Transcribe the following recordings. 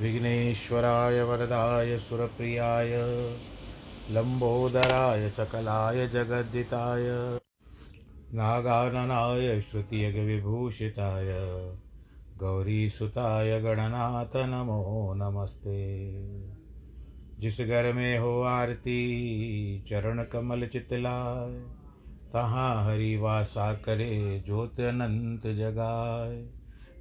विघ्नेश्वराय वरदाय सुरप्रियाय लम्बोदराय सकलाय जगद्दिताय, नागाननाय श्रुतियगविभूषिताय गौरीसुताय गणनाथ नमो नमस्ते। जिस घर में हो आरती, चरण कमल चितलाय, तहाँ हरि वासा करे ज्योत अनंत जगाए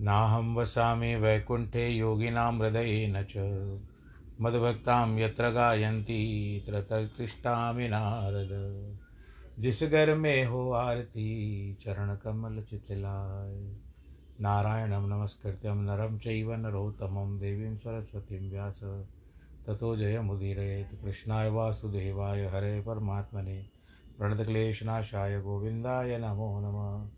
नाहं वसामि वैकुण्ठे योगिनां हृदयेन च। मद्भक्तां यत्र गायन्ति तत्र तिष्ठामि नारद। जिस घर में हो आरती, चरण कमल चितलाय। नारायणं नमस्कृत्यं नरं चैव नरोत्तमं देवीं सरस्वतीं व्यास। ततो जयमुदीरयेत् कृष्णाय वासुदेवाय हरे परमात्मने। प्रणतक्लेशनाशाय गोविन्दाय नमो नमः।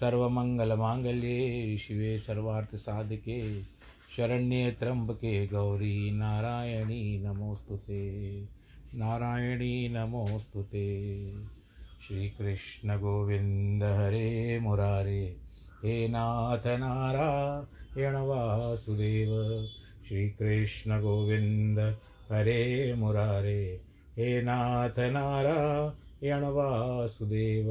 सर्वमङ्गलमाङ्गल्ये शिवे सर्वार्थसाधिके शरण्ये त्र्यम्बके गौरी नारायणी नमोऽस्तु ते नारायणी नमोऽस्तु ते श्रीकृष्णगोविन्द हरे मुरारे हे नाथ नारायण वासुदेव श्रीकृष्णगोविन्द हरे मुरारे हे नाथ नारायण वासुदेव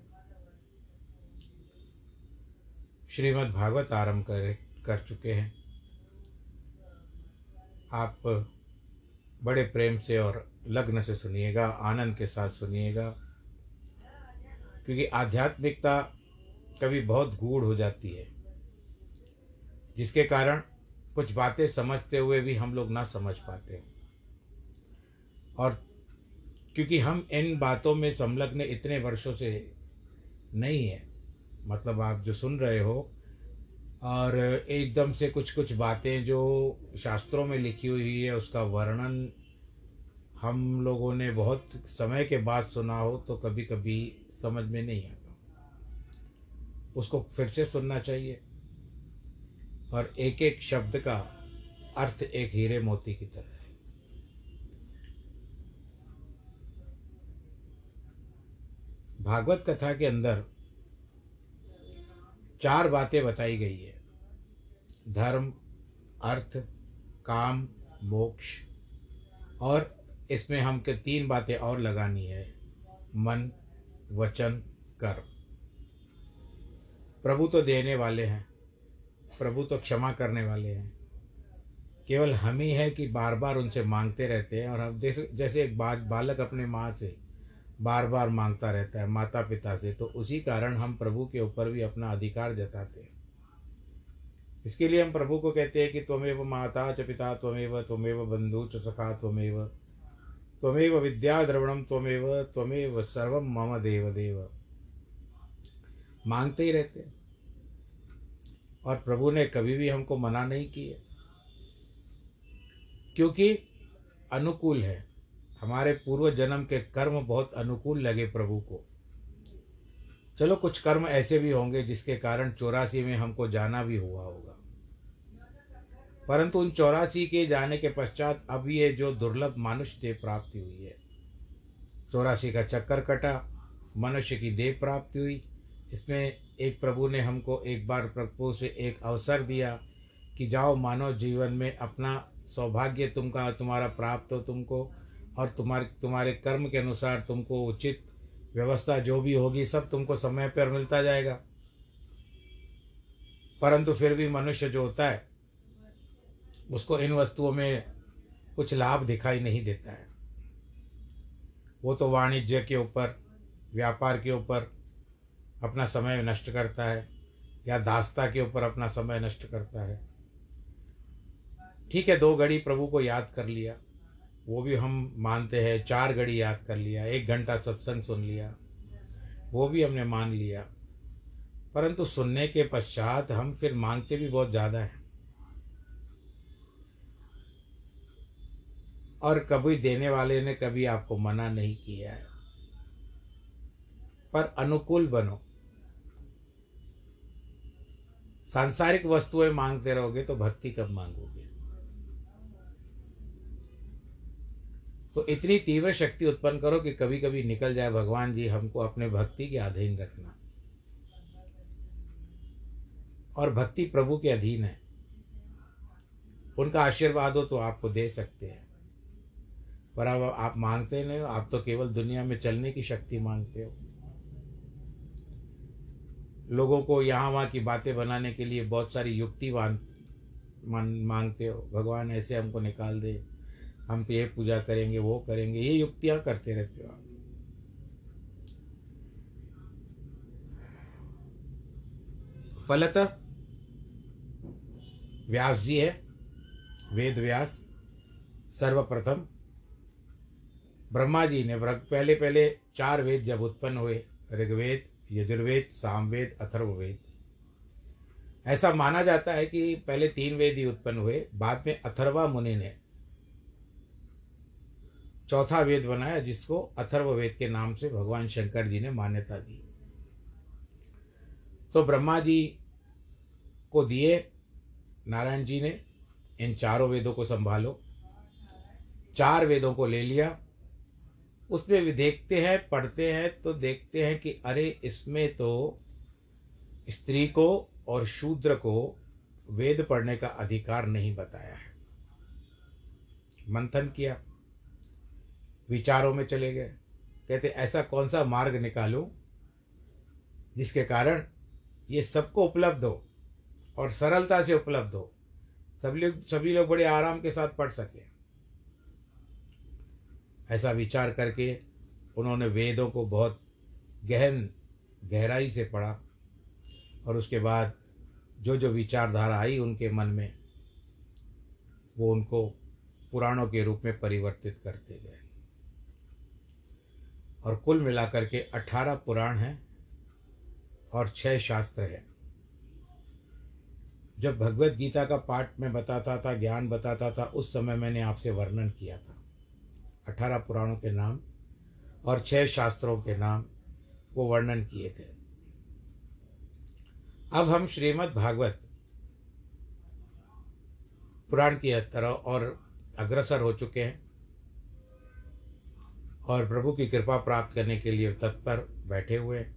श्रीमद् भागवत आरंभ कर कर चुके हैं। आप बड़े प्रेम से और लग्न से सुनिएगा, आनंद के साथ सुनिएगा, क्योंकि आध्यात्मिकता कभी बहुत गूढ़ हो जाती है, जिसके कारण कुछ बातें समझते हुए भी हम लोग ना समझ पाते हैं। और क्योंकि हम इन बातों में संलग्न इतने वर्षों से नहीं है मतलब आप जो सुन रहे हो, और एकदम से कुछ कुछ बातें जो शास्त्रों में लिखी हुई है, उसका वर्णन हम लोगों ने बहुत समय के बाद सुना हो तो कभी कभी समझ में नहीं आता। उसको फिर से सुनना चाहिए। और एक एक शब्द का अर्थ एक हीरे मोती की तरह है। भागवत कथा के अंदर चार बातें बताई गई है। धर्म, अर्थ, काम, मोक्ष, और इसमें हम के तीन बातें और लगानी है। मन, वचन, कर्म। प्रभु तो देने वाले हैं, प्रभु तो क्षमा करने वाले हैं। केवल हम ही है कि बार बार उनसे मांगते रहते हैं, और हम जैसे जैसे एक बालक अपने माँ से बार बार माँगता रहता है माता पिता से तो उसी कारण हम प्रभु के ऊपर भी अपना अधिकार जताते हैं। इसके लिए हम प्रभु को कहते हैं कि त्वमेव माता च पिता त्वमेव त्वमेव बंधु च सखा त्वमेव त्वमेव विद्या द्रवणम त्वमेव त्वमेव सर्वम मम देव देव मांगते ही रहते हैं। और प्रभु ने कभी भी हमको मना नहीं किया। क्योंकि अनुकूल है। हमारे पूर्व जन्म के कर्म बहुत अनुकूल लगे प्रभु को। चलो कुछ कर्म ऐसे भी होंगे जिसके कारण चौरासी में हमको जाना भी हुआ होगा। परंतु उन चौरासी के जाने के पश्चात अब ये जो दुर्लभ मनुष्य देह प्राप्ति हुई है। चौरासी का चक्कर कटा, मनुष्य की देह प्राप्ति हुई। इसमें एक प्रभु ने हमको एक बार प्रभु से एक अवसर दिया कि जाओ मानव जीवन में अपना सौभाग्य तुमका, तुम्हारा प्राप्त हो तुमको और तुम्हारे तुम्हारे कर्म के अनुसार तुमको उचित व्यवस्था जो भी होगी, सब तुमको समय पर मिलता जाएगा। परंतु फिर भी मनुष्य जो होता है, उसको इन वस्तुओं में कुछ लाभ दिखाई नहीं देता है। वो तो वाणिज्य के ऊपर, व्यापार के ऊपर अपना समय नष्ट करता है, या दास्ता के ऊपर अपना समय नष्ट करता है। ठीक है, दो घड़ी प्रभु को याद कर लिया। वो भी हम मानते हैं, चार घड़ी याद कर लिया, एक घंटा सत्संग सुन लिया, वो भी हमने मान लिया। परंतु सुनने के पश्चात हम फिर मांगते भी बहुत ज़्यादा हैं। और कभी देने वाले ने कभी आपको मना नहीं किया है। पर अनुकूल बनो। सांसारिक वस्तुएँ मांगते रहोगे तो भक्ति कब मांगोगे? तो इतनी तीव्र शक्ति उत्पन्न करो कि कभी कभी निकल जाए भगवान जी हमको अपने भक्ति के अधीन रखना। और भक्ति प्रभु के अधीन है। उनका आशीर्वाद हो तो आपको दे सकते हैं। पर अब आप मांगते नहीं हो, आप तो केवल दुनिया में चलने की शक्ति मांगते हो। लोगों को यहाँ वहाँ की बातें बनाने के लिए बहुत सारी युक्ति मांगते हो। भगवान ऐसे हमको निकाल दे। हम ये पूजा करेंगे, वो करेंगे, ये युक्तियाँ करते रहते हो आप। फलतः, व्यास जी है, वेद व्यास, सर्वप्रथम। ब्रह्मा जी ने पहले पहले चार वेद जब उत्पन्न हुए, ऋग्वेद, यजुर्वेद, सामवेद, अथर्ववेद। ऐसा माना जाता है कि पहले तीन वेद ही उत्पन्न हुए, बाद में अथर्वा मुनि ने चौथा वेद बनाया, जिसको अथर्व वेद के नाम से भगवान शंकर जी ने मान्यता दी। तो ब्रह्मा जी को दिए, नारायण जी ने, इन चारों वेदों को संभालो, चार वेदों को ले लिया। उसमें भी देखते हैं, पढ़ते हैं तो देखते हैं कि अरे, इसमें तो स्त्री को और शूद्र को वेद पढ़ने का अधिकार नहीं बताया है। मंथन किया। विचारों में चले गए। कहते, ऐसा कौन सा मार्ग निकालूं जिसके कारण ये सबको उपलब्ध हो और सरलता से उपलब्ध हो? सभी लोग सभी लोग बड़े आराम के साथ पढ़ सकें। ऐसा विचार करके उन्होंने वेदों को बहुत गहन गहराई से पढ़ा और उसके बाद जो जो विचारधारा आई उनके मन में, वो उनको पुराणों के रूप में परिवर्तित करते गए। और कुल मिलाकर के अठारह पुराण हैं और छह शास्त्र हैं। जब भगवत गीता का पाठ में बताता था, ज्ञान बताता था, उस समय मैंने आपसे वर्णन किया था। अठारह पुराणों के नाम और छह शास्त्रों के नाम वो वर्णन किए थे। अब हम श्रीमद् भागवत पुराण की तरह और अग्रसर हो चुके हैं। और प्रभु की कृपा प्राप्त करने के लिए तत्पर बैठे हुए हैं।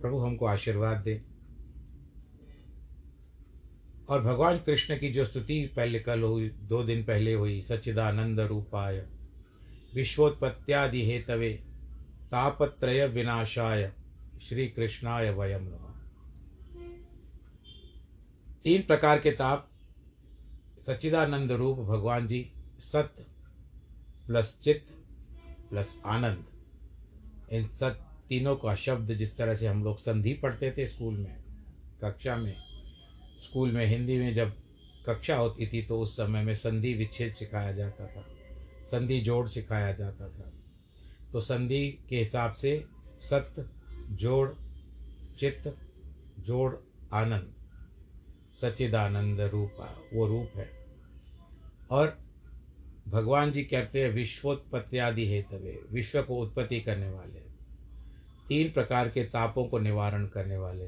प्रभु हमको आशीर्वाद दे। और भगवान कृष्ण की जो स्तुति पहले कल हुई, दो दिन पहले हुई, सच्चिदानंद रूपाय विश्वोत्पत्त्यादि हेतवे तापत्रय विनाशाय श्री कृष्णाय वयम तीन प्रकार के ताप, सच्चिदानंद रूप भगवान जी, सत्य प्लस चित्त प्लस आनंद। इन सब तीनों का शब्द जिस तरह से हम लोग संधि पढ़ते थे स्कूल में, कक्षा में, स्कूल में हिंदी में जब कक्षा होती थी तो उस समय में संधि विच्छेद सिखाया जाता था, संधि जोड़ सिखाया जाता था। तो संधि के हिसाब से सत्य जोड़, चित्त, जोड़, आनंद सचिदानंद रूप, वो रूप है। और भगवान जी कहते हैं विश्वोत्पत्ति हेतवे, विश्व को उत्पत्ति करने वाले। तीन प्रकार के तापों को निवारण करने वाले।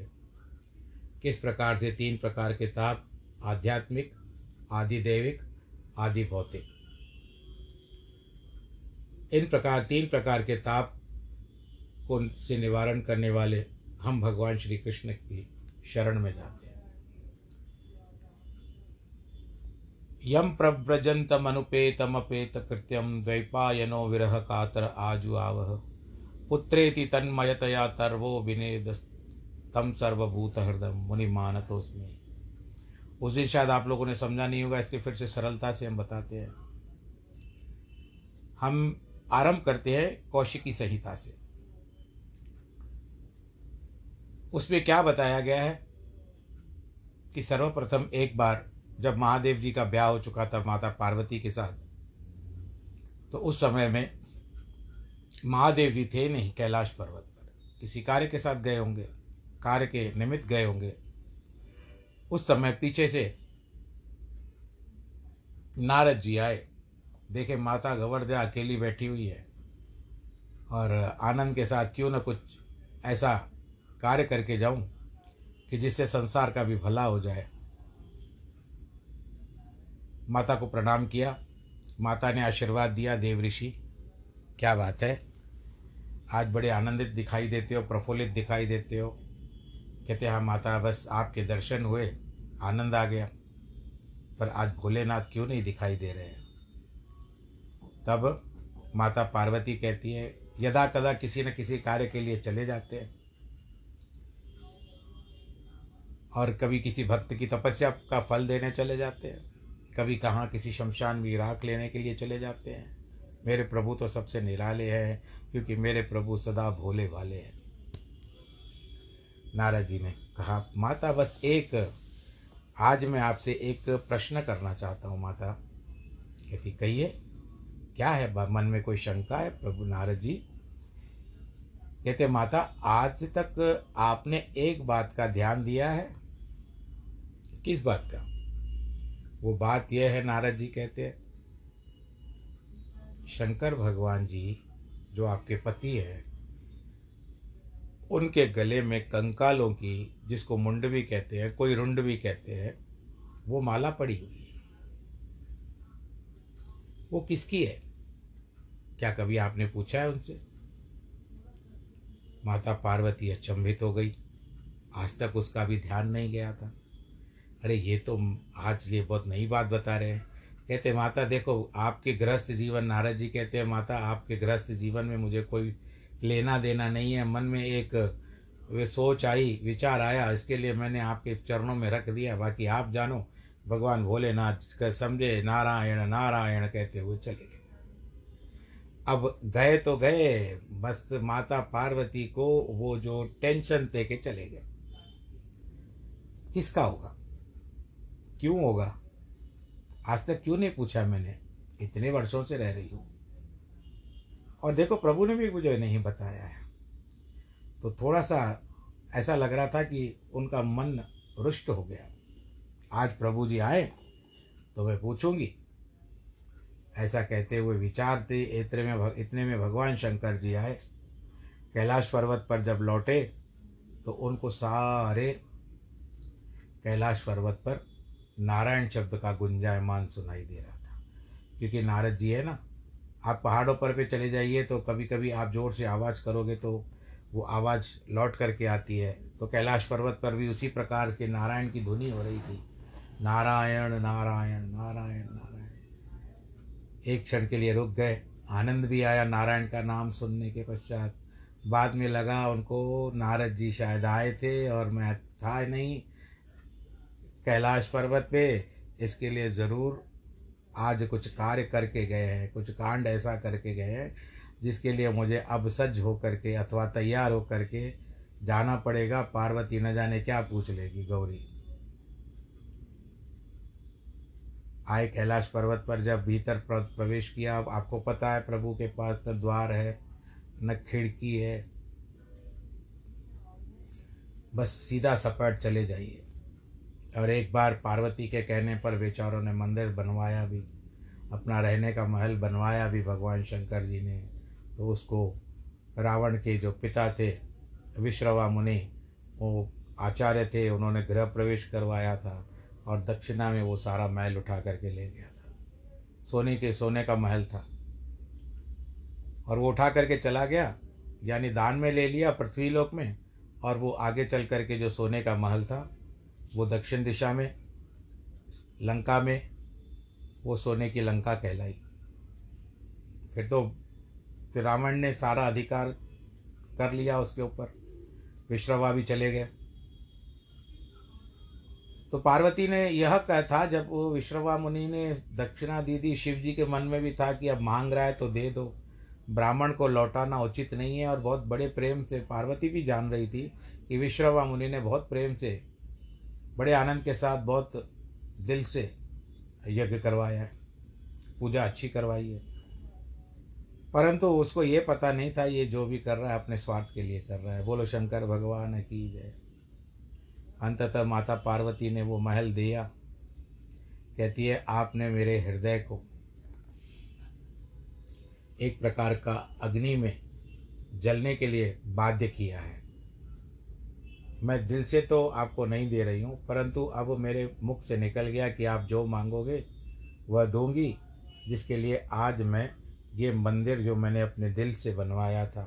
किस प्रकार से? तीन प्रकार के ताप, आध्यात्मिक, आदिदेविक आदि भौतिक इन प्रकार, तीन प्रकार के ताप को से निवारण करने वाले हम भगवान श्री कृष्ण की शरण में जाते हैं। यम प्रव्रजंतमनुपेतमपेत कृत्यम द्वैपायनो आजु आवह पुत्रेति तन्मयतया तर्वो विनेद तम सर्वभूत हृदय मुनि मानतोस्मी उस दिन शायद आप लोगों ने समझा नहीं होगा, इसके फिर से सरलता से हम बताते हैं। हम आरंभ करते हैं कौशिकी संहिता से। उसमें क्या बताया गया है कि सर्वप्रथम एक बार जब महादेव जी का ब्याह हो चुका था माता पार्वती के साथ तो उस समय में महादेव जी थे नहीं, कैलाश पर्वत पर। किसी कार्य के साथ गए होंगे, कार्य के निमित्त गए होंगे। उस समय पीछे से नारद जी आए। देखे, माता गवर्धा अकेली बैठी हुई है और आनंद के साथ क्यों न कुछ ऐसा कार्य करके जाऊँ कि जिससे संसार का भी भला हो जाए। माता को प्रणाम किया। माता ने आशीर्वाद दिया, देव ऋषि, क्या बात है? आज बड़े आनंदित दिखाई देते हो, प्रफुल्लित दिखाई देते हो। कहते हाँ माता, बस आपके दर्शन हुए, आनंद आ गया। पर आज भोलेनाथ क्यों नहीं दिखाई दे रहे हैं? तब माता पार्वती कहती है, यदा कदा किसी न किसी कार्य के लिए चले जाते हैं। और कभी किसी भक्त की तपस्या का फल देने चले जाते हैं। कभी कहाँ किसी शमशान में राख लेने के लिए चले जाते हैं। मेरे प्रभु तो सबसे निराले हैं, क्योंकि मेरे प्रभु सदा भोले वाले हैं। नारद जी ने कहा, माता, बस एक, आज मैं आपसे एक प्रश्न करना चाहता हूँ, माता। कहती कहिए, क्या है मन में कोई शंका है? प्रभु नारद जी कहते, माता, आज तक आपने एक बात का ध्यान दिया है। किस बात का? वो बात यह है, नारद जी कहते हैं, शंकर भगवान जी, जो आपके पति हैं, उनके गले में कंकालों की, जिसको मुंड भी कहते हैं, कोई रुंड भी कहते हैं, वो माला पड़ी हुई है। वो किसकी है? क्या कभी आपने पूछा है उनसे? माता पार्वती अचंभित हो गई। आज तक उसका भी ध्यान नहीं गया था। अरे, ये तो आज ये बहुत नई बात बता रहे हैं। कहते माता, देखो, आपके ग्रस्त जीवन, नारद जी कहते हैं, माता, आपके ग्रस्त जीवन में मुझे कोई लेना देना नहीं है। मन में एक, वे सोच आई, विचार आया, इसके लिए मैंने आपके चरणों में रख दिया। बाकी आप जानो, भगवान भोलेनाथ समझे, नारायण नारायण कहते हुए चले गए। अब गए तो गए, बस माता पार्वती को वो जो टेंशन दे के चले गए। किसका होगा? क्यों होगा? आज तक क्यों नहीं पूछा मैंने? इतने वर्षों से रह रही हूँ। और देखो प्रभु ने भी मुझे नहीं बताया है। तो थोड़ा सा ऐसा लग रहा था कि उनका मन रुष्ट हो गया। आज प्रभु जी आए तो मैं पूछूँगी। ऐसा कहते हुए विचारते इतने में भग, इतने में भगवान शंकर जी आए। कैलाश पर्वत पर जब लौटे तो उनको सारे कैलाश पर्वत पर नारायण शब्द का गुंजायमान सुनाई दे रहा था। क्योंकि नारद जी है ना, आप पहाड़ों पर पे चले जाइए तो कभी कभी आप ज़ोर से आवाज़ करोगे तो वो आवाज़ लौट करके आती है। तो कैलाश पर्वत पर भी उसी प्रकार के नारायण की धुनी हो रही थी। नारायण नारायण नारायण नारायण। एक क्षण के लिए रुक गए। आनंद भी आया नारायण का नाम सुनने के पश्चात। बाद में लगा उनको, नारद जी शायद आए थे और मैं था नहीं। कैलाश पर्वत पे इसके लिए ज़रूर आज कुछ कार्य करके गए हैं, कुछ कांड ऐसा करके गए हैं, जिसके लिए मुझे अब सज्ज हो करके अथवा तैयार हो करके जाना पड़ेगा। पार्वती न जाने क्या पूछ लेगी गौरी। आए कैलाश पर्वत पर जब भीतर प्रवेश किया, अब आपको पता है प्रभु के पास न द्वार है, न खिड़की है। बस सीधा सपाट चले जाइए। और एक बार पार्वती के कहने पर बेचारों ने मंदिर बनवाया भी, अपना रहने का महल बनवाया भी भगवान शंकर जी ने। तो उसको रावण के जो पिता थे, विश्रवा मुनि, वो आचार्य थे, उन्होंने गृह प्रवेश करवाया था और दक्षिणा में वो सारा महल उठा करके ले गया था। सोने के, सोने का महल था। और वो उठा करके चला गया, यानी दान में ले लिया पृथ्वीलोक में, और वो आगे चल करके जो सोने का महल था वो दक्षिण दिशा में, लंका में, वो सोने की लंका कहलाई। फिर तो फिर रावण ने सारा अधिकार कर लिया उसके ऊपर। विश्रवा भी चले गए। तो पार्वती ने यह कहा था, जब वो विश्रवा मुनि ने दक्षिणा दी थी शिव जी के मन में भी था कि अब मांग रहा है तो दे दो। ब्राह्मण को लौटाना उचित नहीं है और बहुत बड़े प्रेम से, पार्वती भी जान रही थी कि विश्रवा मुनि ने बहुत प्रेम से बड़े आनंद के साथ बहुत दिल से यज्ञ करवाया है। पूजा अच्छी करवाई है। परंतु उसको ये पता नहीं था, ये जो भी कर रहा है, अपने स्वार्थ के लिए कर रहा है। बोलो, शंकर भगवान की जय। अंततः माता पार्वती ने वो महल दिया। कहती है, आपने मेरे हृदय को एक प्रकार का अग्नि में जलने के लिए बाध्य किया है। मैं दिल से तो आपको नहीं दे रही हूँ, परंतु अब मेरे मुख से निकल गया कि आप जो मांगोगे वह दूँगी, जिसके लिए आज मैं ये मंदिर जो मैंने अपने दिल से बनवाया था।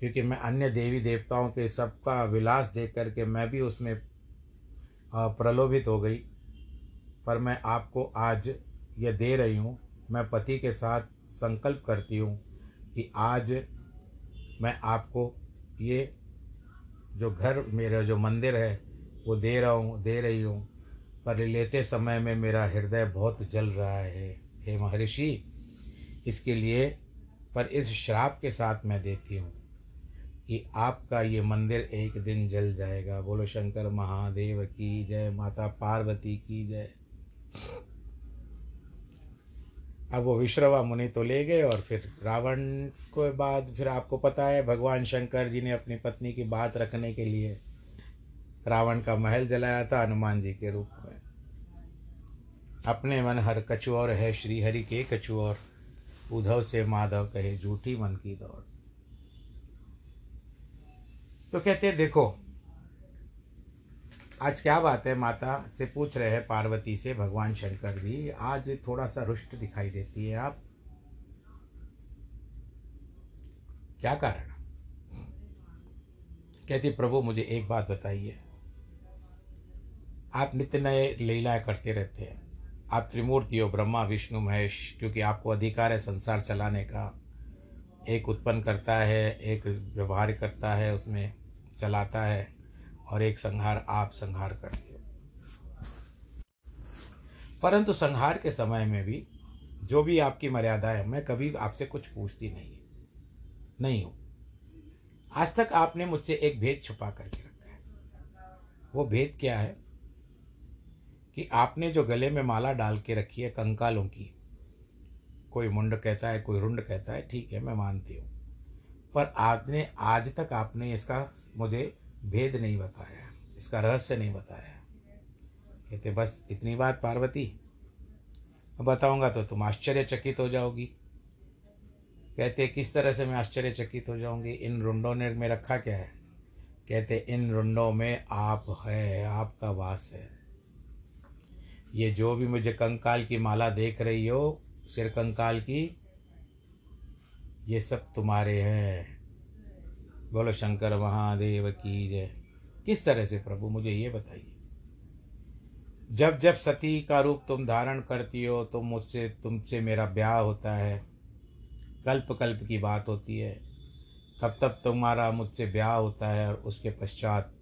क्योंकि मैं अन्य देवी देवताओं के सबका विलास देख करके मैं भी उसमें प्रलोभित हो गई। पर मैं आपको आज यह दे रही हूँ, मैं पति के साथ संकल्प करती हूँ कि आज मैं आपको ये जो घर मेरा, जो मंदिर है, वो दे रहा हूँ, दे रही हूँ। पर लेते समय में मेरा हृदय बहुत जल रहा है। हे महर्षि, इसके लिए, पर इस श्राप के साथ मैं देती हूँ कि आपका ये मंदिर एक दिन जल जाएगा। बोलो शंकर महादेव की जय, माता पार्वती की जय। अब वो विश्रवा मुनि तो ले गए और फिर रावण को बाद फिर आपको पता है, भगवान शंकर जी ने अपनी पत्नी की बात रखने के लिए रावण का महल जलाया था हनुमान जी के रूप में। अपने मन हर कछुऔर है श्री हरि के कछुऔर। उधव से माधव कहे, झूठी मन की दौड़। तो कहते देखो आज क्या बात है, माता से पूछ रहे हैं पार्वती से, भगवान शंकर जी आज थोड़ा सा रुष्ट दिखाई देती है आप। क्या कारण? कहती, प्रभु, मुझे एक बात बताइए। आप नित्य नए लीलाएँ करते रहते हैं। आप त्रिमूर्ति हो, ब्रह्मा, विष्णु, महेश, क्योंकि आपको अधिकार है संसार चलाने का। एक उत्पन्न करता है, एक व्यवहार करता है, उसमें चलाता है। और एक संहार आप संहार करते हो। परंतु संहार के समय में भी, जो भी आपकी मर्यादा है, मैं कभी आपसे कुछ पूछती नहीं नहीं हूँ। आज तक आपने मुझसे एक भेद छुपा करके रखा है। वो भेद क्या है? कि आपने जो गले में माला डाल के रखी है कंकालों की, कोई मुंड कहता है, कोई रुंड कहता है, ठीक है, मैं मानती हूँ। पर आपने, आज तक आपने इसका मुझे भेद नहीं बताया, इसका रहस्य नहीं बताया। कहते, बस इतनी बात पार्वती बताऊँगा तो तुम आश्चर्यचकित हो जाओगी। कहते, किस तरह से मैं आश्चर्यचकित हो जाऊँगी? इन रुंडों ने में रखा क्या है? कहते, इन रुंडों में आप है, आपका वास है। ये जो भी मुझे कंकाल की माला देख रही हो, सिर कंकाल की, ये सब तुम्हारे हैं। बोलो, शंकर, महादेव की जय। किस तरह से प्रभु, मुझे ये बताइए। जब जब सती का रूप तुम धारण करती हो तो मुझसे, तुमसे मेरा ब्याह होता है। कल्प कल्प की बात होती है। तब तब तुम्हारा मुझसे ब्याह होता है और उसके पश्चात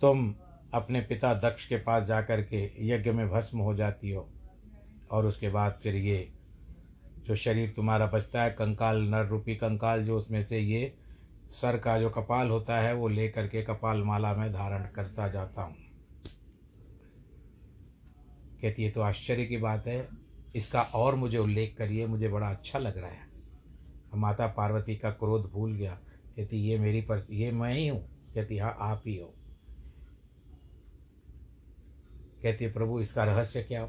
तुम अपने पिता दक्ष के पास जाकर के यज्ञ में भस्म हो जाती हो और उसके बाद फिर ये जो शरीर तुम्हारा बचता है, कंकाल, नर रूपी कंकाल जो उसमें से ये सर का जो कपाल होता है, वो ले करके कपाल माला में धारण करता जाता हूँ। कहती है तो आश्चर्य की बात है, इसका और मुझे उल्लेख करिए, मुझे बड़ा अच्छा लग रहा है। माता पार्वती का क्रोध भूल गया। कहती, ये मेरी पर, ये मैं ही हूँ। कहती हाँ आप ही हो। कहती, प्रभु, इसका रहस्य क्या हो?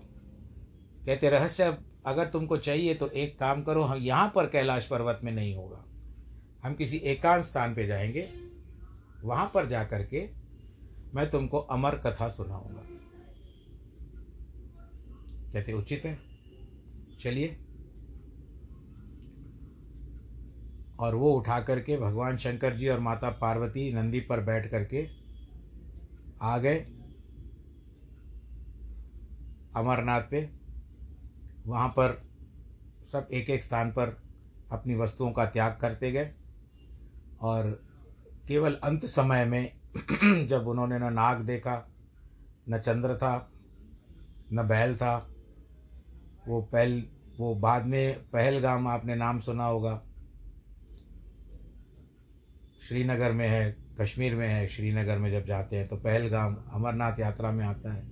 कहते, रहस्य अगर तुमको चाहिए तो एक काम करो, हम यहाँ पर कैलाश पर्वत में नहीं होगा। हम किसी एकांत स्थान पे जाएँगे, वहाँ पर जा कर के मैं तुमको अमर कथा सुनाऊँगा। कहते उचित है। चलिए। और वो उठा करके भगवान शंकर जी और माता पार्वती नंदी पर बैठ करके आ गए अमरनाथ पे। वहाँ पर सब एक एक स्थान पर अपनी वस्तुओं का त्याग करते गए और केवल अंत समय में जब उन्होंने न नाग देखा, न चंद्र था, न बैल था, वो पहल, वो बाद में पहलगाम आपने नाम सुना होगा। श्रीनगर में है, कश्मीर में है, श्रीनगर में जब जाते हैं तो पहलगाम, अमरनाथ यात्रा में आता है।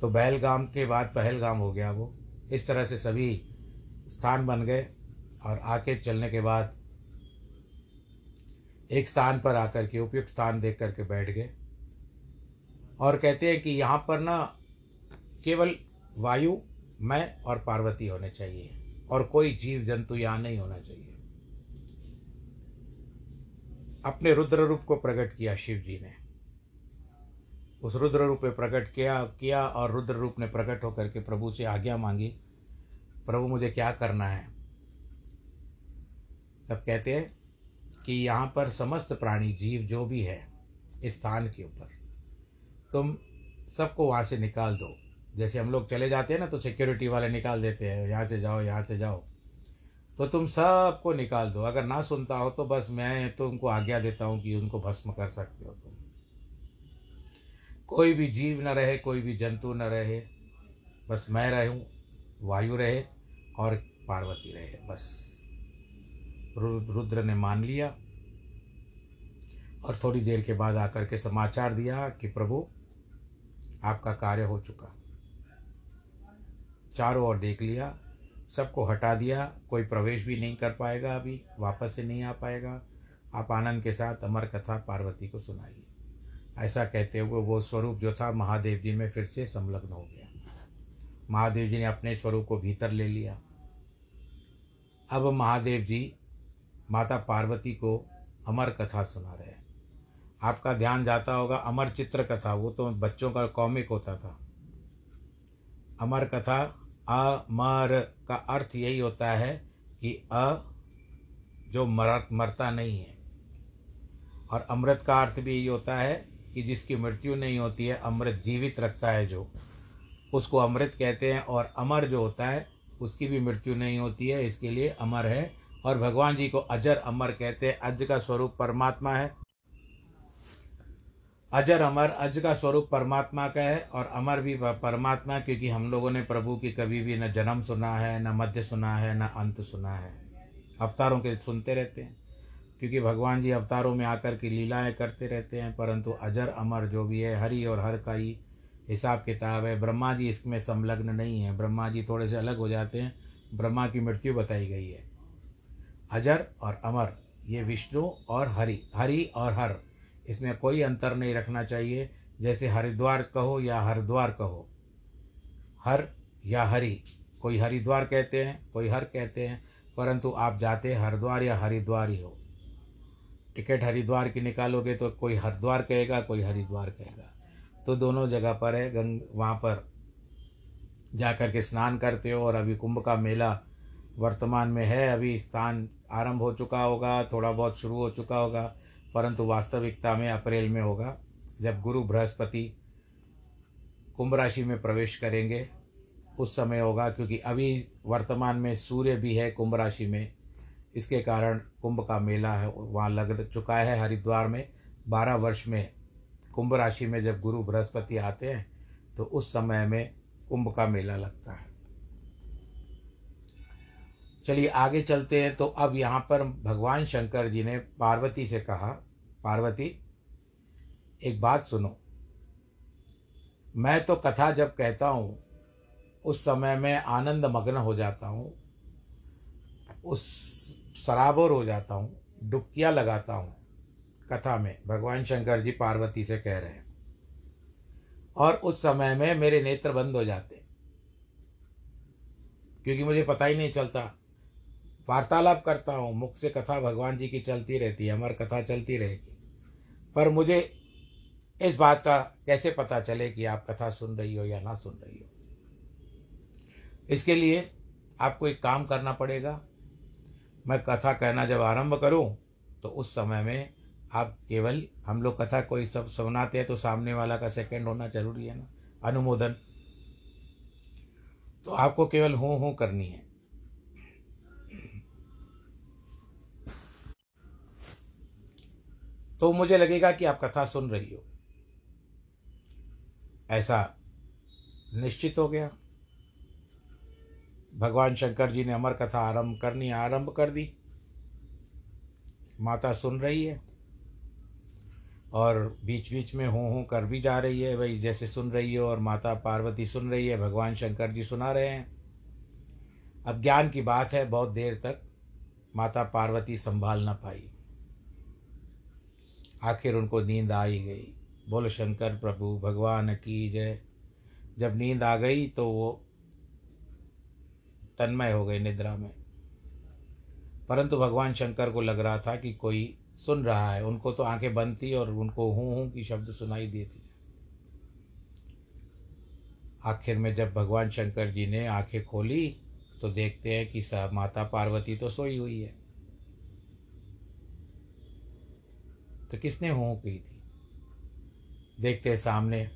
तो पहलगाम के बाद पहलगाम हो गया वो। इस तरह से सभी स्थान बन गए और आके चलने के बाद एक स्थान पर आकर के, उपयुक्त स्थान देख करके बैठ गए। और कहते हैं कि यहाँ पर ना केवल वायु, मैं और पार्वती होने चाहिए और कोई जीव जंतु यहाँ नहीं होना चाहिए। अपने रुद्र रूप को प्रकट किया शिव जी ने। उस रुद्र रूप में प्रकट किया किया और रुद्र रूप ने प्रकट होकर के प्रभु से आज्ञा मांगी, प्रभु, मुझे क्या करना है? तब कहते हैं कि यहाँ पर समस्त प्राणी जीव जो भी है, इस स्थान के ऊपर, तुम सबको वहाँ से निकाल दो। जैसे हम लोग चले जाते हैं ना तो सिक्योरिटी वाले निकाल देते हैं, यहाँ से जाओ, यहाँ से जाओ। तो तुम सबको निकाल दो। अगर ना सुनता हो तो बस मैं तुमको आज्ञा देता हूँ कि उनको भस्म कर सकते हो तुम। कोई भी जीव न रहे, कोई भी जंतु न रहे, बस मैं रहूँ, वायु रहे और पार्वती रहे, बस। रुद्र ने मान लिया और थोड़ी देर के बाद आकर के समाचार दिया कि प्रभु, आपका कार्य हो चुका। चारों ओर देख लिया, सबको हटा दिया, कोई प्रवेश भी नहीं कर पाएगा अभी, वापस से नहीं आ पाएगा। आप आनंद के साथ अमर कथा पार्वती को सुनाइए। ऐसा कहते हुए वो स्वरूप जो था महादेव जी में फिर से संलग्न हो गया। महादेव जी ने अपने स्वरूप को भीतर ले लिया। अब महादेव जी माता पार्वती को अमर कथा सुना रहे हैं। आपका ध्यान जाता होगा, अमर चित्र कथा, वो तो बच्चों का कॉमिक होता था। अमर कथा, अमर का अर्थ यही होता है कि अ जो मर, मरता नहीं है। और अमृत का अर्थ भी यही होता है कि जिसकी मृत्यु नहीं होती है, अमृत जीवित रखता है जो। उसको अमृत कहते हैं और अमर जो होता है, उसकी भी मृत्यु नहीं होती है, इसके लिए अमर है। और भगवान जी को अजर अमर कहते हैं। अज का स्वरूप परमात्मा है। अजर अमर, अज का स्वरूप परमात्मा का है और अमर भी परमात्मा, क्योंकि हम लोगों ने प्रभु की कभी भी न जन्म सुना है, न मध्य सुना है, न अंत सुना है। अवतारों के सुनते रहते हैं। क्योंकि भगवान जी अवतारों में आकर की लीलाएँ करते रहते हैं, परंतु अजर अमर जो भी है, हरि और हर का ही हिसाब किताब है। ब्रह्मा जी इसमें संलग्न नहीं है। ब्रह्मा जी थोड़े से अलग हो जाते हैं। ब्रह्मा की मृत्यु बताई गई है। अजर और अमर, ये विष्णु और हरि हरि और हर, इसमें कोई अंतर नहीं रखना चाहिए। जैसे हरिद्वार कहो या हरिद्वार कहो, हर या हरि, कोई हरिद्वार कहते हैं, कोई हर कहते हैं, परंतु आप जाते हरिद्वार या हरिद्वार ही हो। टिकट हरिद्वार की निकालोगे तो कोई हरिद्वार कहेगा, कोई हरिद्वार कहेगा। तो दोनों जगह पर है, गंग, वहाँ पर जा कर के स्नान करते हो और अभी कुंभ का मेला वर्तमान में है। अभी स्थान आरंभ हो चुका होगा, थोड़ा बहुत शुरू हो चुका होगा, परंतु वास्तविकता में अप्रैल में होगा, जब गुरु बृहस्पति कुंभ राशि में प्रवेश करेंगे, उस समय होगा, क्योंकि अभी वर्तमान में सूर्य भी है कुंभ राशि में। इसके कारण कुंभ का मेला है, वहाँ लग चुका है हरिद्वार में। बारह वर्ष में कुंभ राशि में जब गुरु बृहस्पति आते हैं तो उस समय में कुंभ का मेला लगता है। चलिए, आगे चलते हैं तो अब यहाँ पर भगवान शंकर जी ने पार्वती से कहा, पार्वती, एक बात सुनो। मैं तो कथा जब कहता हूँ, उस समय में आनंद मग्न हो जाता हूँ। उस सराबोर हो जाता हूँ, डुबकियाँ लगाता हूँ, कथा में, भगवान शंकर जी पार्वती से कह रहे हैं। और उस समय में मेरे नेत्र बंद हो जाते। क्योंकि मुझे पता ही नहीं चलता। वार्तालाप करता हूँ, मुख से कथा भगवान जी की चलती रहती है, अमर कथा चलती रहेगी। पर मुझे इस बात का कैसे पता चले कि आप कथा सुन रही हो या ना सुन रही हो? इसके लिए आपको एक काम करना पड़ेगा। मैं कथा कहना जब आरंभ करूँ तो उस समय में आप केवल, हम लोग कथा कोई सब सुनाते हैं तो सामने वाला का सेकंड होना ज़रूरी है ना, अनुमोदन। तो आपको केवल हूँ हूँ करनी है। तो मुझे लगेगा कि आप कथा सुन रही हो। ऐसा निश्चित हो गया। भगवान शंकर जी ने अमर कथा आरंभ करनी आरंभ कर दी। माता सुन रही है और बीच बीच में हूँ हूँ कर भी जा रही है। भाई जैसे सुन रही हो और माता पार्वती सुन रही है, भगवान शंकर जी सुना रहे हैं। अब ज्ञान की बात है, बहुत देर तक माता पार्वती संभाल ना पाई। आखिर उनको नींद आ ही गई। बोल, शंकर प्रभु, भगवान की जय। जब नींद आ गई तो वो तन्मय हो गए निद्रा में। परंतु भगवान शंकर को लग रहा था कि कोई सुन रहा है। उनको तो आँखें बंद थी और उनको हूँ हूँ की शब्द सुनाई दिए। थी आखिर में जब भगवान शंकर जी ने आँखें खोली तो देखते हैं कि माता पार्वती तो सोई हुई है। तो किसने हूँ की थी? देखते सामने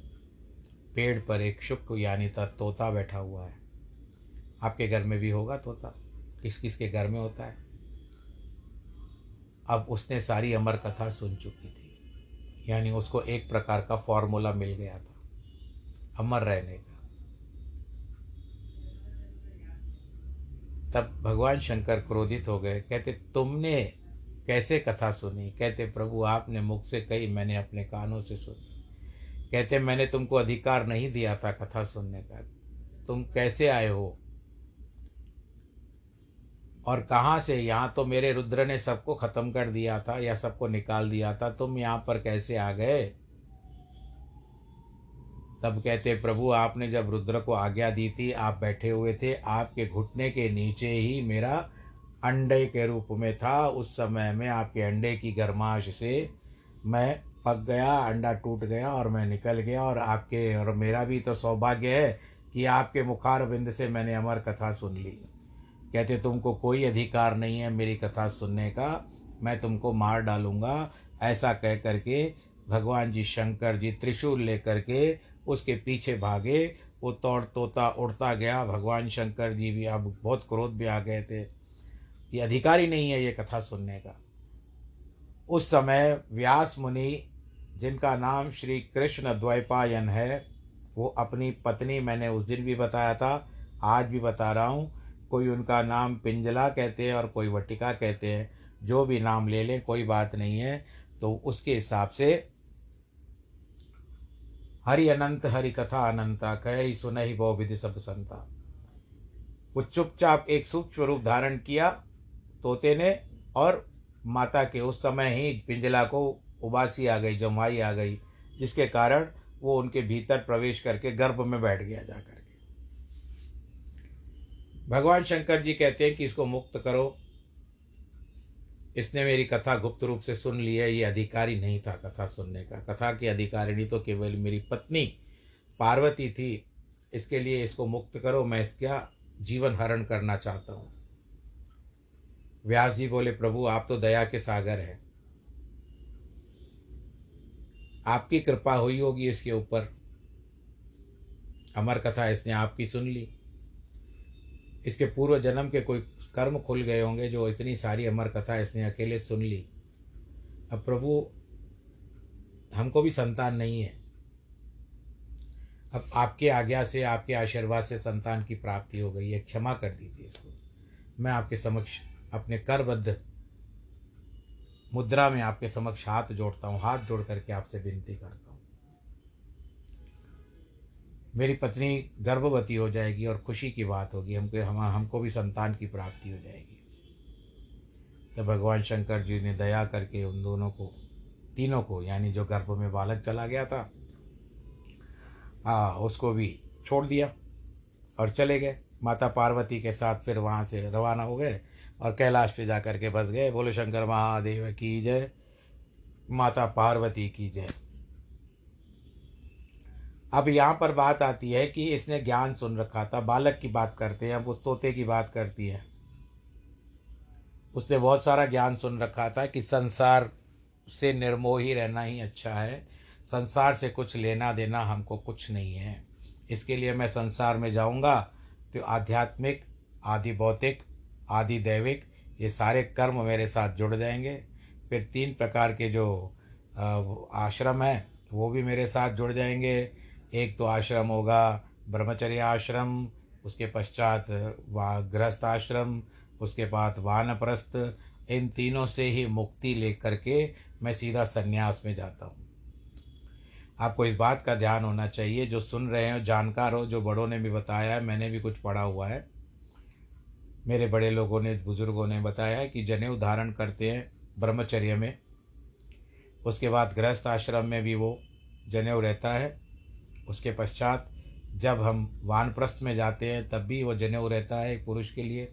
पेड़ पर एक शुक्र यानी था तोता बैठा हुआ है। आपके घर में भी होगा तोता। किस किस के घर में होता है? अब उसने सारी अमर कथा सुन चुकी थी। यानी उसको एक प्रकार का फॉर्मूला मिल गया था। अमर रहने का। तब भगवान शंकर क्रोधित हो गए। कहते, तुमने कैसे कथा सुनी? कहते, प्रभु, आपने मुख से कही, मैंने अपने कानों से सुनी। कहते, मैंने तुमको अधिकार नहीं दिया था कथा सुनने का। तुम कैसे आए हो? और कहाँ से? यहाँ तो मेरे रुद्र ने सबको ख़त्म कर दिया था या सबको निकाल दिया था। तुम यहाँ पर कैसे आ गए? तब कहते, प्रभु, आपने जब रुद्र को आज्ञा दी थी, आप बैठे हुए थे। आपके घुटने के नीचे ही मेरा अंडे के रूप में था। उस समय में आपके अंडे की गर्माश से मैं पक गया, अंडा टूट गया और मैं निकल गया। और आपके और मेरा भी तो सौभाग्य है कि आपके मुखार बिंद से मैंने अमर कथा सुन ली। कहते, तुमको कोई अधिकार नहीं है मेरी कथा सुनने का, मैं तुमको मार डालूँगा। ऐसा कह करके भगवान जी शंकर जी त्रिशूल लेकर के उसके पीछे भागे। वो तोड़ तोता उड़ता गया। भगवान शंकर जी भी अब बहुत क्रोध भी आ गए थे ये अधिकारी नहीं है ये कथा सुनने का। उस समय व्यास मुनि, जिनका नाम श्री कृष्ण द्वैपायन है, वो अपनी पत्नी, मैंने उस दिन भी बताया था, आज भी बता रहा हूँ कोई उनका नाम पिंजला कहते हैं और कोई वटिका कहते हैं, जो भी नाम ले लें, कोई बात नहीं है। तो उसके हिसाब से, हरि अनंत, हरि कथा अनंता, कह सुन ही बहु विधि सब संता। वो चुपचाप एक सूक्ष्म रूप धारण किया, तोते ने, और माता के उस समय ही पिंजला को उबासी आ गई, जमाई आ गई, जिसके कारण वो उनके भीतर प्रवेश करके गर्भ में बैठ गया जाकर। भगवान शंकर जी कहते हैं कि इसको मुक्त करो। इसने मेरी कथा गुप्त रूप से सुन ली है। ये अधिकारी नहीं था कथा सुनने का। कथा की अधिकारिणी तो केवल मेरी पत्नी पार्वती थी। इसके लिए इसको मुक्त करो। मैं इसका जीवन हरण करना चाहता हूँ। व्यास जी बोले, प्रभु, आप तो दया के सागर हैं। आपकी कृपा हुई होगी इसके ऊपर। अमर कथा इसने आपकी सुन ली। इसके पूर्व जन्म के कोई कर्म खुल गए होंगे जो इतनी सारी अमर कथा इसने अकेले सुन ली। अब प्रभु, हमको भी संतान नहीं है। अब आपके आज्ञा से, आपके आशीर्वाद से संतान की प्राप्ति हो गई है। क्षमा कर दीजिए इसको। मैं आपके समक्ष अपने करबद्ध मुद्रा में आपके समक्ष हाथ जोड़ता हूँ। हाथ जोड़ करके आपसे विनती करता हूँ। मेरी पत्नी गर्भवती हो जाएगी और खुशी की बात होगी, हमको, हम, हमको भी संतान की प्राप्ति हो जाएगी। तो भगवान शंकर जी ने दया करके उन दोनों को, तीनों को, यानी जो गर्भ में बालक चला गया था हाँ उसको भी छोड़ दिया और चले गए। माता पार्वती के साथ फिर वहाँ से रवाना हो गए और कैलाश पे जा करके बस गए। बोले, शंकर महादेव की जय, माता पार्वती की जय। अब यहाँ पर बात आती है कि इसने ज्ञान सुन रखा था, बालक की बात करते हैं, अब उस तोते की बात करती है। उसने बहुत सारा ज्ञान सुन रखा था कि संसार से निर्मोही रहना ही अच्छा है, संसार से कुछ लेना देना हमको कुछ नहीं है। इसके लिए मैं संसार में जाऊँगा तो आध्यात्मिक, आदि भौतिक, आदि दैविक, ये सारे कर्म मेरे साथ जुड़ जाएँगे। फिर तीन प्रकार के जो आश्रम हैं, वो भी मेरे साथ जुड़ जाएँगे। एक तो आश्रम होगा, ब्रह्मचर्य आश्रम, उसके पश्चात वा गृहस्थ आश्रम, उसके बाद वानप्रस्थ, इन तीनों से ही मुक्ति लेकर के मैं सीधा संन्यास में जाता हूँ। आपको इस बात का ध्यान होना चाहिए, जो सुन रहे हो, जानकार हो, जो बड़ों ने भी बताया है, मैंने भी कुछ पढ़ा हुआ है। मेरे बड़े लोगों ने, बुज़ुर्गों ने बताया कि जनेऊ धारण करते हैं ब्रह्मचर्य में, उसके बाद गृहस्थ आश्रम में भी वो जनेऊ रहता है। उसके पश्चात जब हम वानप्रस्थ में जाते हैं, तब भी वो जनेऊ रहता है एक पुरुष के लिए।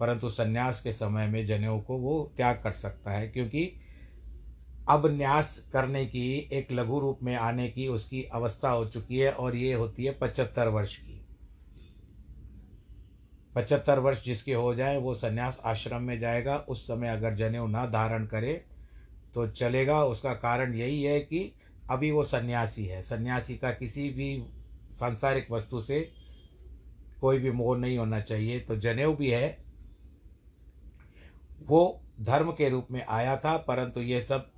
परंतु संन्यास के समय में जनेऊ को वो त्याग कर सकता है, क्योंकि अब न्यास करने की, एक लघु रूप में आने की उसकी अवस्था हो चुकी है और ये होती है पचहत्तर वर्ष की। पचहत्तर वर्ष जिसके हो जाए, वो संन्यास आश्रम में जाएगा। उस समय अगर जनेऊ ना धारण करे तो चलेगा। उसका कारण यही है कि अभी वो सन्यासी है। सन्यासी का किसी भी सांसारिक वस्तु से कोई भी मोह नहीं होना चाहिए। तो जनेऊ भी है। वो धर्म के रूप में आया था, परंतु ये सब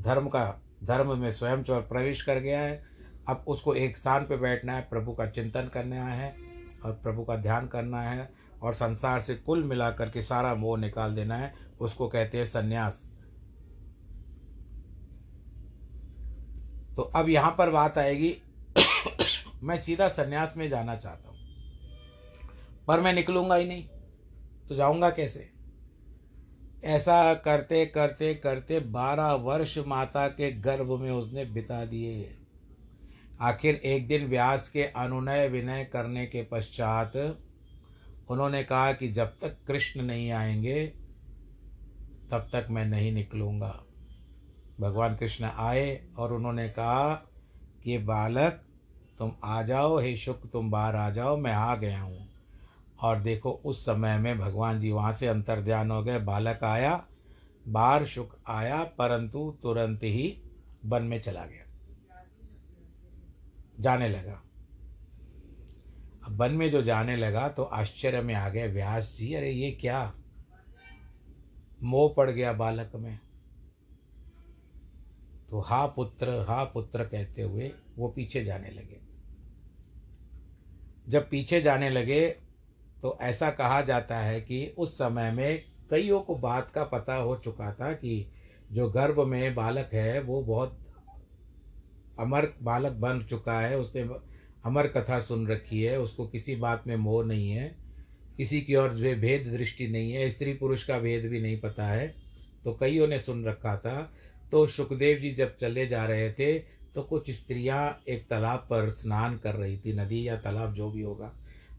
धर्म का, धर्म में स्वयं प्रवेश कर गया है। अब उसको एक स्थान पर बैठना है, प्रभु का चिंतन करना है और प्रभु का ध्यान करना है और संसार से कुल मिला करके सारा मोह निकाल देना है। उसको कहते हैं संन्यास। तो अब यहाँ पर बात आएगी। मैं सीधा संन्यास में जाना चाहता हूँ। पर मैं निकलूँगा ही नहीं। तो जाऊँगा कैसे? ऐसा करते करते करते बारह वर्ष माता के गर्भ में उसने बिता दिए। आखिर एक दिन व्यास के अनुनय विनय करने के पश्चात उन्होंने कहा कि जब तक कृष्ण नहीं आएँगे, तब तक मैं नहीं निकलूँगा। भगवान कृष्ण आए और उन्होंने कहा कि बालक, तुम आ जाओ, हे शुक, तुम बाहर आ जाओ, मैं आ गया हूँ। और देखो, उस समय में भगवान जी वहाँ से अंतर ध्यान हो गए, बालक आया, बाहर शुक आया, परंतु तुरंत ही वन में चला गया। जाने लगा। अब वन में जो जाने लगा तो आश्चर्य में आ गए व्यास जी, अरे ये क्या? मोह पड़ गया बालक में। तो हा पुत्र हा पुत्र कहते हुए वो पीछे जाने लगे। जब पीछे जाने लगे तो ऐसा कहा जाता है कि उस समय में कईयों को बात का पता हो चुका था कि जो गर्भ में बालक है, वो बहुत अमर बालक बन चुका है, उसने अमर कथा सुन रखी है, उसको किसी बात में मोह नहीं है, किसी की और भेद दृष्टि नहीं है, स्त्री पुरुष का भेद भी नहीं पता है तो कईयों ने सुन रखा था। तो सुखदेव जी जब चले जा रहे थे तो कुछ स्त्रियाँ एक तालाब पर स्नान कर रही थी, नदी या तालाब जो भी होगा,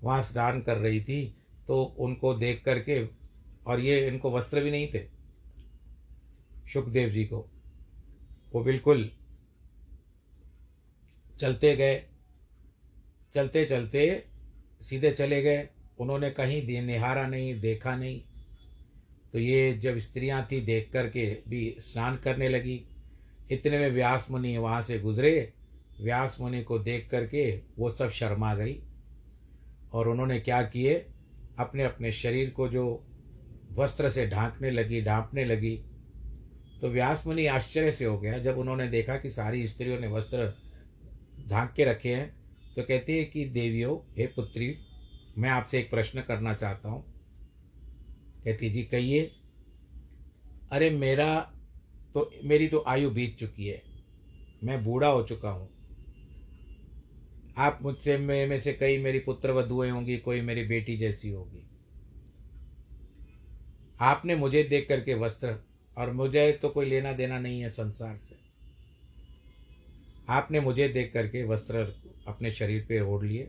वहाँ स्नान कर रही थी तो उनको देख करके, और ये इनको वस्त्र भी नहीं थे, सुखदेव जी को। वो बिल्कुल चलते गए चलते चलते सीधे चले गए, उन्होंने कहीं निहारा नहीं, देखा नहीं तो ये जब स्त्रियाँ थी, देख कर के भी स्नान करने लगी। इतने में व्यास मुनि वहाँ से गुजरे। व्यास मुनि को देख करके वो सब शर्मा गई और उन्होंने क्या किए? अपने अपने शरीर को जो वस्त्र से ढांकने लगी, ढांपने लगी। तो व्यास मुनि आश्चर्य से हो गया। जब उन्होंने देखा कि सारी स्त्रियों ने वस्त्र ढांक के रखे हैं तो कहती है कि, देवियों, हे पुत्री, मैं आपसे एक प्रश्न करना चाहता हूँ। कहती जी कहिए। अरे मेरा तो मेरी तो आयु बीत चुकी है। मैं बूढ़ा हो चुका हूँ। आप मुझसे में, में से कई मेरी पुत्र वधुएँ होंगी कोई मेरी बेटी जैसी होगी। आपने मुझे देख करके वस्त्र और मुझे तो कोई लेना देना नहीं है संसार से। आपने मुझे देख करके वस्त्र अपने शरीर पे ओढ़ लिए।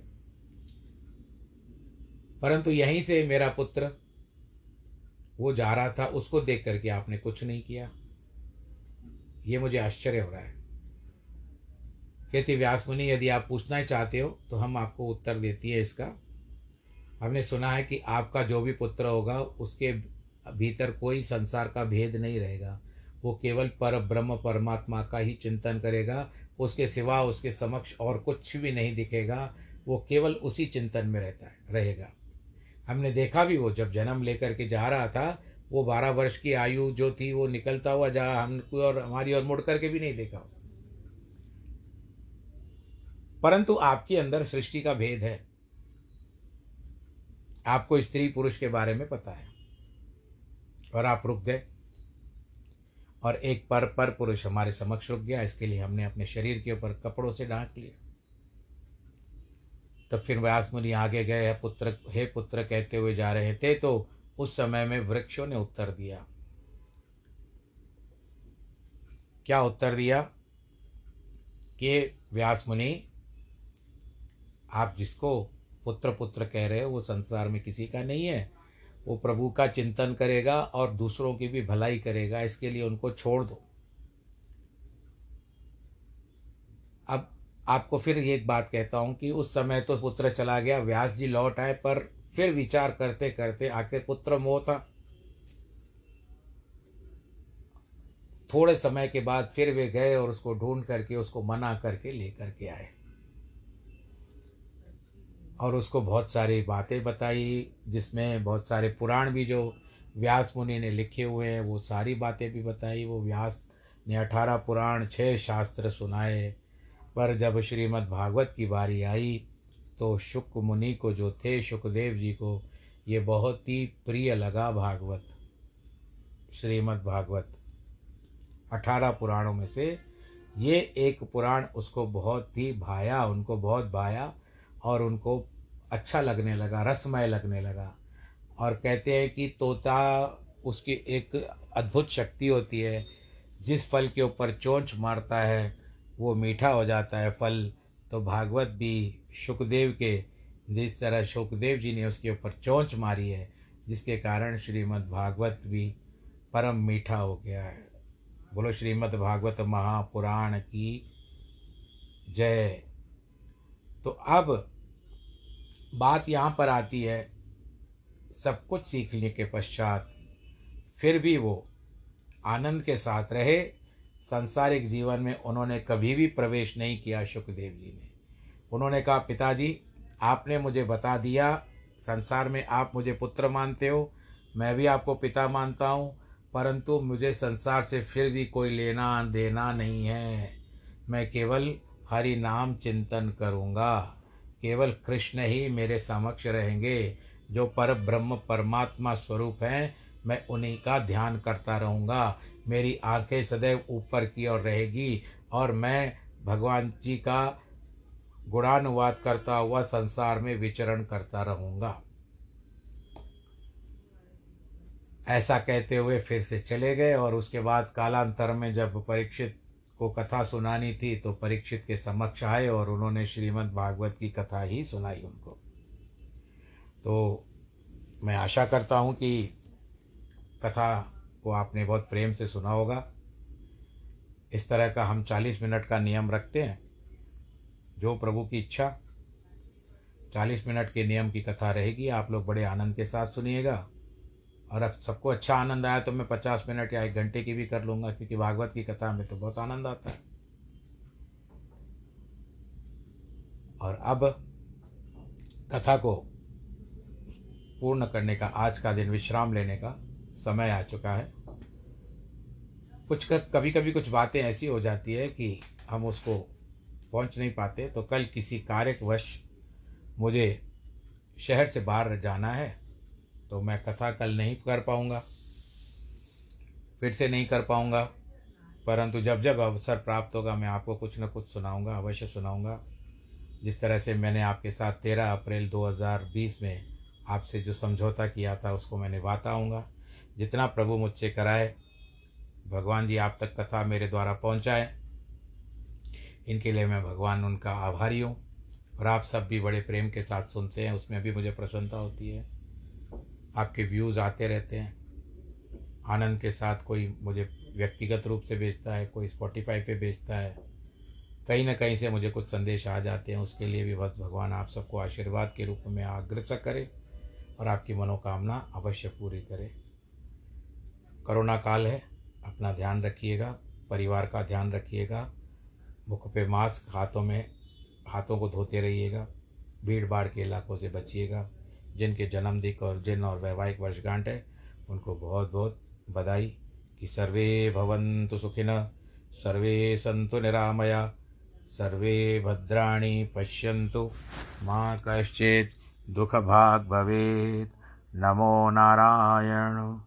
परंतु यहीं से मेरा पुत्र वो जा रहा था, उसको देख करके आपने कुछ नहीं किया। ये मुझे आश्चर्य हो रहा है। कहती, व्यास मुनि, यदि आप पूछना ही चाहते हो तो हम आपको उत्तर देती है इसका। हमने सुना है कि आपका जो भी पुत्र होगा, उसके भीतर कोई संसार का भेद नहीं रहेगा। वो केवल पर ब्रह्म परमात्मा का ही चिंतन करेगा। उसके सिवा उसके समक्ष और कुछ भी नहीं दिखेगा। वो केवल उसी चिंतन में रहता है, रहेगा। हमने देखा भी वो, जब जन्म लेकर के जा रहा था, वो बारह वर्ष की आयु जो थी, वो निकलता हुआ जा हमको और, हमारी और मुड़ करके भी नहीं देखा परंतु आपके अंदर सृष्टि का भेद है। आपको स्त्री पुरुष के बारे में पता है। और आप रुक गए। और एक पर पर पुरुष हमारे समक्ष रुक गया, इसके लिए हमने अपने शरीर के ऊपर कपड़ों से ढांक लिया। तो फिर व्यास मुनि आगे गए पुत्र, हे पुत्र कहते हुए जा रहे थे तो उस समय में वृक्षों ने उत्तर दिया। क्या उत्तर दिया? कि व्यास मुनि आप जिसको पुत्र पुत्र कह रहे हो, वो संसार में किसी का नहीं है। वो प्रभु का चिंतन करेगा और दूसरों की भी भलाई करेगा, इसके लिए उनको छोड़ दो अब आपको फिर एक बात कहता हूँ कि उस समय तो पुत्र चला गया, व्यास जी लौट आए, पर फिर विचार करते करते आखिर पुत्र मोह था। थोड़े समय के बाद फिर वे गए और उसको ढूंढ करके, उसको मना करके लेकर के आए। और उसको बहुत सारी बातें बताई, जिसमें बहुत सारे पुराण भी जो व्यास मुनि ने लिखे हुए हैं, वो सारी बातें भी बताई। वो व्यास ने अठारह पुराण छः शास्त्र सुनाए पर जब श्रीमद् भागवत की बारी आई तो शुक मुनि को जो थे सुखदेव जी को ये बहुत ही प्रिय लगा भागवत, श्रीमद् भागवत। अठारह पुराणों में से ये एक पुराण उसको बहुत ही भाया, उनको बहुत भाया और उनको अच्छा लगने लगा, रसमय लगने लगा। और कहते हैं कि तोता उसकी एक अद्भुत शक्ति होती है, जिस फल के ऊपर चोंच मारता है वो मीठा हो जाता है, फल। तो भागवत भी सुखदेव के, जिस तरह सुखदेव जी ने उसके ऊपर चोंच मारी है, जिसके कारण श्रीमद् भागवत भी परम मीठा हो गया है। बोलो, श्रीमद् भागवत महापुराण की जय। तो अब बात यहाँ पर आती है, सब कुछ सीखने के पश्चात फिर भी वो आनंद के साथ रहे सांसारिक जीवन में उन्होंने कभी भी प्रवेश नहीं किया सुखदेव जी ने। उन्होंने कहा, पिताजी, आपने मुझे बता दिया, संसार में आप मुझे पुत्र मानते हो, मैं भी आपको पिता मानता हूँ, परंतु मुझे संसार से फिर भी कोई लेना देना नहीं है। मैं केवल हरि नाम चिंतन करूँगा, केवल कृष्ण ही मेरे समक्ष रहेंगे, जो पर ब्रह्म परमात्मा स्वरूप हैं मैं उन्हीं का ध्यान करता रहूँगा। मेरी आँखें सदैव ऊपर की ओर रहेगी और मैं भगवान जी का गुणानुवाद करता हुआ संसार में विचरण करता रहूँगा। ऐसा कहते हुए फिर से चले गए और उसके बाद कालांतर में जब परीक्षित को कथा सुनानी थी तो परीक्षित के समक्ष आए और उन्होंने श्रीमद् भागवत की कथा ही सुनाई उनको। तो मैं आशा करता हूँ कि कथा को आपने बहुत प्रेम से सुना होगा। इस तरह का हम चालीस मिनट का नियम रखते हैं। जो प्रभु की इच्छा, चालीस मिनट के नियम की कथा रहेगी, आप लोग बड़े आनंद के साथ सुनिएगा। और अब सबको अच्छा आनंद आया तो मैं पचास मिनट या एक घंटे की भी कर लूँगा, क्योंकि भागवत की कथा में तो बहुत आनंद आता है। और अब कथा को पूर्ण करने का, आज का दिन विश्राम लेने का समय आ चुका है। कुछ कभी कभी कुछ बातें ऐसी हो जाती है कि हम उसको पहुँच नहीं पाते। तो कल किसी कार्यवश मुझे शहर से बाहर जाना है तो मैं कथा कल नहीं कर पाऊँगा, फिर से नहीं कर पाऊँगा। परंतु जब जब अवसर प्राप्त होगा, मैं आपको कुछ न कुछ सुनाऊँगा, अवश्य सुनाऊँगा। जिस तरह से मैंने आपके साथ तेरह अप्रैल 2020 में आपसे जो समझौता किया था, उसको मैं बताऊँगा जितना प्रभु मुझसे कराए, भगवान जी आप तक कथा मेरे द्वारा पहुँचाए। इनके लिए मैं भगवान उनका आभारी हूँ और आप सब भी बड़े प्रेम के साथ सुनते हैं, उसमें भी मुझे प्रसन्नता होती है। आपके व्यूज़ आते रहते हैं। आनंद के साथ कोई मुझे व्यक्तिगत रूप से भेजता है, कोई स्पॉटिफाई पे भेजता है। कहीं ना कहीं से मुझे कुछ संदेश आ जाते हैं, उसके लिए भी बस भगवान आप सबको आशीर्वाद के रूप में अग्रसर करे और आपकी मनोकामना अवश्य पूरी करे। कोरोना काल है, अपना ध्यान रखिएगा, परिवार का ध्यान रखिएगा, मुख पे मास्क, हाथों में, हाथों को धोते रहिएगा भीड़ भाड़ के इलाकों से बचिएगा, जिनके जन्मदिन और जिन और वैवाहिक वर्षगांठ है, उनको बहुत बहुत बधाई कि सर्वे भवन्तु सुखिन सर्वे सन्तु निरामया, सर्वे भद्राणि पश्यन्तु। माँ कश्चित् दुःखभाग् भवेत्। नमो नारायण।